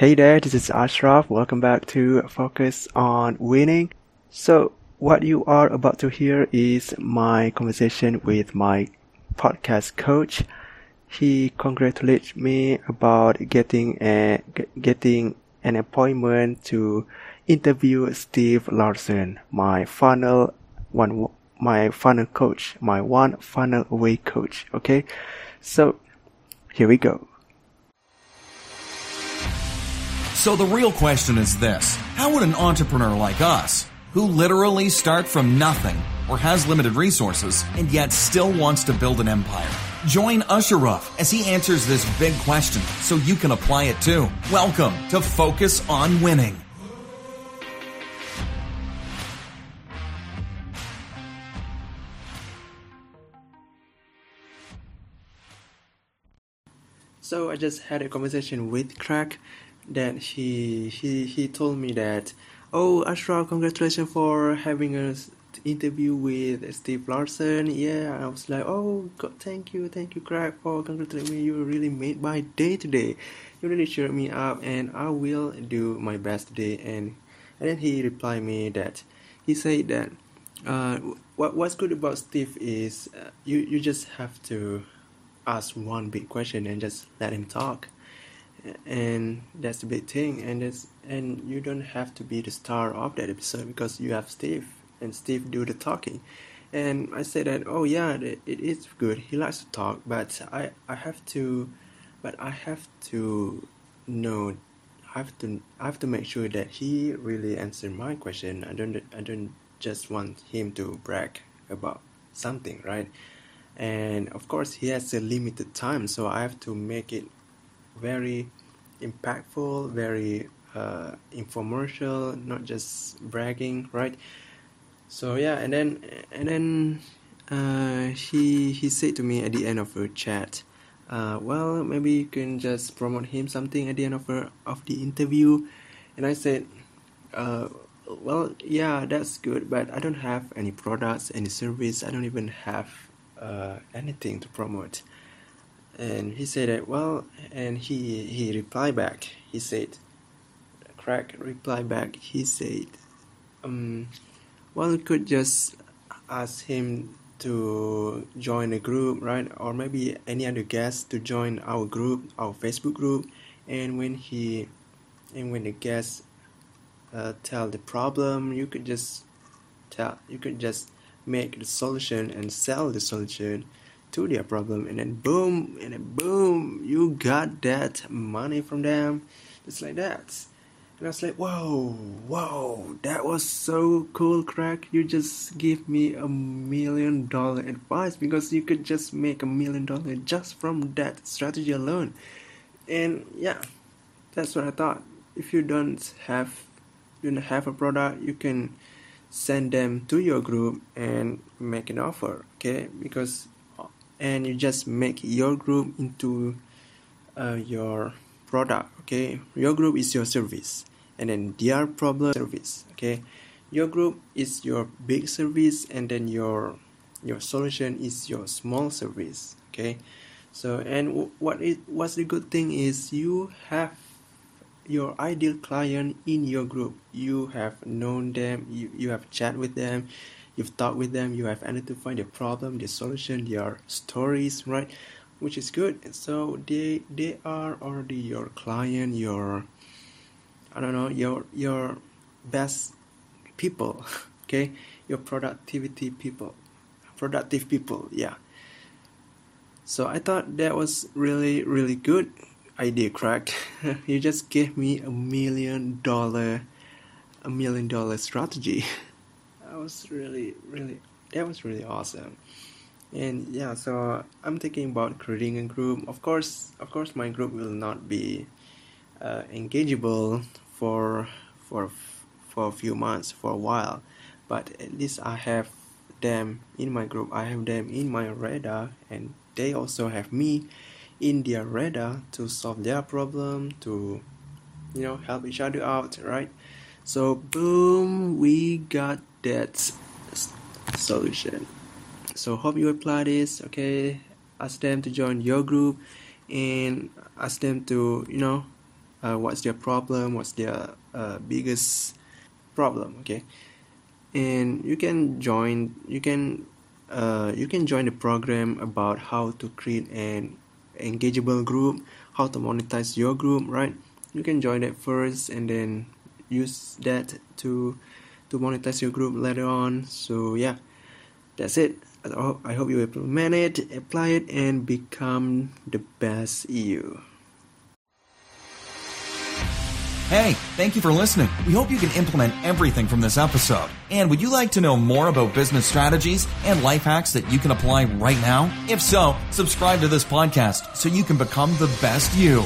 Hey there, this is Ashraf. Welcome back to Focus on Winning. So, what you are about to hear is my conversation with my podcast coach. He congratulated me about getting a getting an appointment to interview Steve Larsen, my funnel one my funnel coach, my one funnel away coach. Okay, so here we go. So the real question is this How would an entrepreneur like us, who literally start from nothing or has limited resources and yet still wants to build an empire, join Ashraf as he answers this big question so you can apply it too? Welcome to Focus on Winning. So I just had a conversation with Craig that he he he told me that oh Ashraf congratulations for having a interview with Steve Larsen yeah I was like oh God, thank you thank you Craig for congratulating me. You really made my day today. You really cheered me up and I will do my best today. And and then he replied me that he said that uh, what what's good about Steve is uh, you you just have to ask one big question and just let him talk and that's the big thing and it's and you don't have to be the star of that episode because you have steve and steve do the talking. And i said that oh yeah it, it is good. He likes to talk but i i have to but i have to know i have to i have to make sure that he really answered my question. I don't i don't just want him to brag about something right? And of course he has a limited time so i have to make it very impactful, very uh, infomercial, not just bragging, right? So yeah, and then and then uh, he he said to me at the end of the chat, uh, well maybe you can just promote him something at the end of the of the interview, and I said, uh, well yeah that's good, but I don't have any products, any service, I don't even have uh, anything to promote and he said that well and he he replied back. He said Craig replied back. He said um well you could just ask him to join a group right? Or maybe any other guest to join our group our facebook group. And when he and when the guest uh, tell the problem you could just tell you could just make the solution and sell the solution to their problem and then boom and then boom you got that money from them. Just like that. And I was like whoa whoa that was so cool Craig you just give me a million dollar advice because you could just make a million dollar just from that strategy alone. And yeah that's what I thought. If you don't have you don't have a product you can send them to your group and make an offer okay? Because and you just make your group into uh, your product okay? Your group is your service and then their problem service okay? Your group is your big service and then your your solution is your small service okay? So and what it what's the good thing is you have your ideal client in your group. You have known them you, you have chat with them you've talked with them you have identified their problem their solution their stories right? Which is good. So they they are already your client your i don't know your your best people okay? Your productivity people productive people yeah. So i thought that was really really good idea Craig you just gave me a million dollar a million dollar strategy that was really really that was really awesome. And yeah so i'm thinking about creating a group. Of course of course my group will not be uh, engageable for for for a few months for a while. But at least i have them in my group. I have them in my radar and they also have me in their radar to solve their problem to you know help each other out right? So boom we got that solution so hope you apply this okay ask them to join your group and ask them to you know uh, what's their problem, what's their uh, biggest problem. Okay, and you can join. You can uh, you can join the program about how to create an engageable group, how to monetize your group. Right, you can join that first, and then use that to to monetize your group later on. So yeah, that's it. I hope you implement it, apply it, and become the best you. Hey, thank you for listening. We hope you can implement everything from this episode. And would you like to know more about business strategies and life hacks that you can apply right now? If so, subscribe to this podcast so you can become the best you.